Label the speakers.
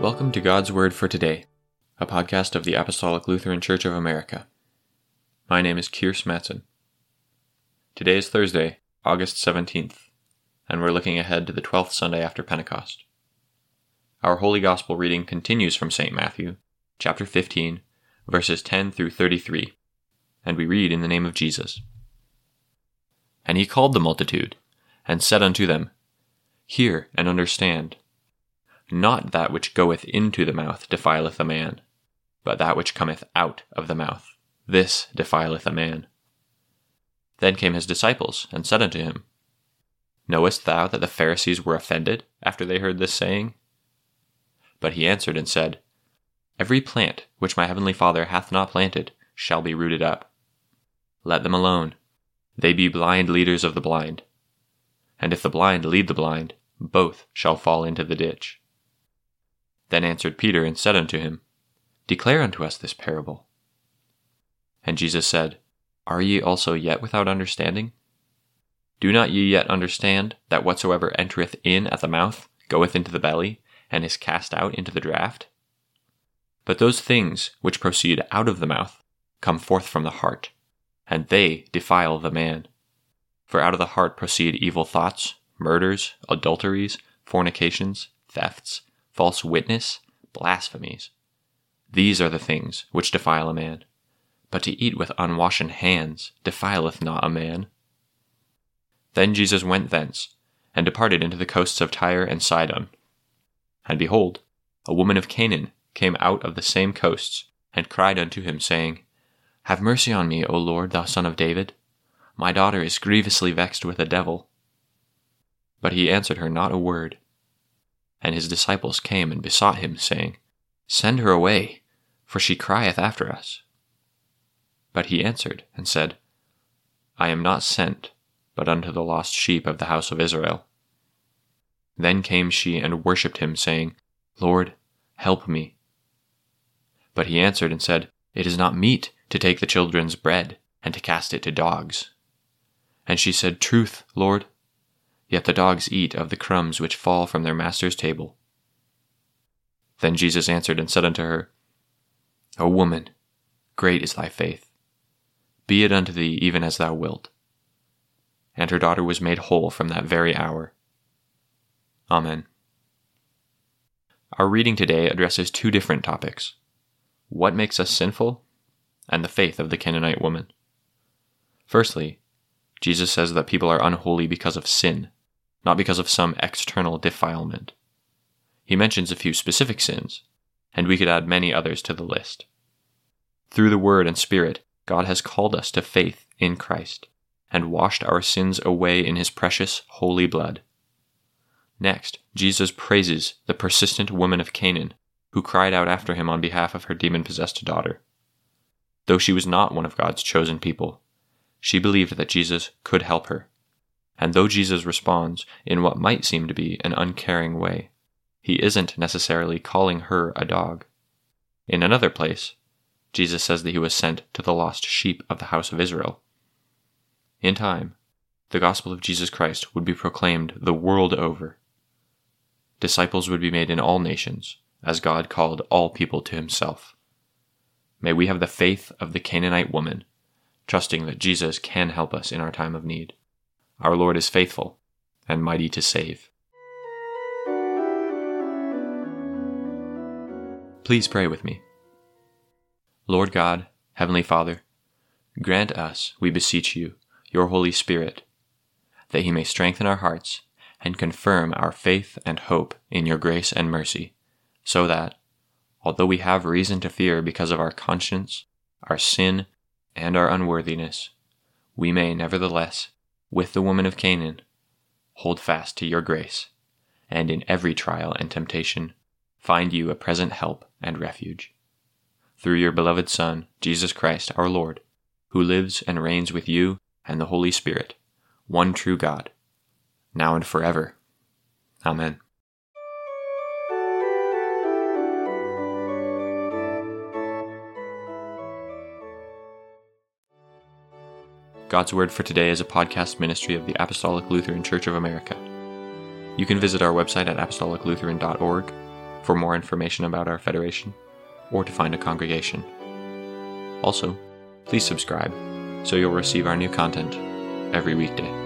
Speaker 1: Welcome to God's Word for Today, a podcast of the Apostolic Lutheran Church of America. My name is Kierce Matson. Today is Thursday, August 17th, and we're looking ahead to the 12th Sunday after Pentecost. Our Holy Gospel reading continues from St. Matthew, chapter 15, verses 10 through 33, and we read in the name of Jesus. And he called the multitude, and said unto them, Hear and understand. Not that which goeth into the mouth defileth a man, but that which cometh out of the mouth, this defileth a man. Then came his disciples, and said unto him, Knowest thou that the Pharisees were offended after they heard this saying? But he answered and said, Every plant which my heavenly Father hath not planted shall be rooted up. Let them alone. They be blind leaders of the blind. And if the blind lead the blind, both shall fall into the ditch. Then answered Peter and said unto him, Declare unto us this parable. And Jesus said, Are ye also yet without understanding? Do not ye yet understand that whatsoever entereth in at the mouth goeth into the belly, and is cast out into the draught? But those things which proceed out of the mouth come forth from the heart, and they defile the man. For out of the heart proceed evil thoughts, murders, adulteries, fornications, thefts false witness, blasphemies. These are the things which defile a man. But to eat with unwashen hands defileth not a man. Then Jesus went thence, and departed into the coasts of Tyre and Sidon. And behold, a woman of Canaan came out of the same coasts, and cried unto him, saying, Have mercy on me, O Lord, thou son of David. My daughter is grievously vexed with a devil. But he answered her not a word. And his disciples came and besought him, saying, Send her away, for she crieth after us. But he answered and said, I am not sent, but unto the lost sheep of the house of Israel. Then came she and worshipped him, saying, Lord, help me. But he answered and said, It is not meet to take the children's bread and to cast it to dogs. And she said, Truth, Lord, yet the dogs eat of the crumbs which fall from their master's table. Then Jesus answered and said unto her, O woman, great is thy faith. Be it unto thee even as thou wilt. And her daughter was made whole from that very hour. Amen. Our reading today addresses two different topics what makes us sinful, and the faith of the Canaanite woman. Firstly, Jesus says that people are unholy because of sin, not because of some external defilement. He mentions a few specific sins, and we could add many others to the list. Through the Word and Spirit, God has called us to faith in Christ and washed our sins away in His precious, holy blood. Next, Jesus praises the persistent woman of Canaan who cried out after him on behalf of her demon possessed daughter. Though she was not one of God's chosen people, she believed that Jesus could help her and though Jesus responds in what might seem to be an uncaring way, he isn't necessarily calling her a dog. In another place, Jesus says that he was sent to the lost sheep of the house of Israel. In time, the gospel of Jesus Christ would be proclaimed the world over. Disciples would be made in all nations, as God called all people to himself. May we have the faith of the Canaanite woman, trusting that Jesus can help us in our time of need. Our Lord is faithful and mighty to save. Please pray with me. Lord God, Heavenly Father, grant us, we beseech you, your Holy Spirit, that he may strengthen our hearts and confirm our faith and hope in your grace and mercy, so that, although we have reason to fear because of our conscience, our sin, and our unworthiness, we may nevertheless with the woman of Canaan, hold fast to your grace, and in every trial and temptation, find you a present help and refuge. Through your beloved Son, Jesus Christ our Lord, who lives and reigns with you and the Holy Spirit, one true God, now and forever. Amen. God's Word for Today is a podcast ministry of the Apostolic Lutheran Church of America. You can visit our website at apostoliclutheran.org for more information about our federation or to find a congregation. Also, please subscribe so you'll receive our new content every weekday.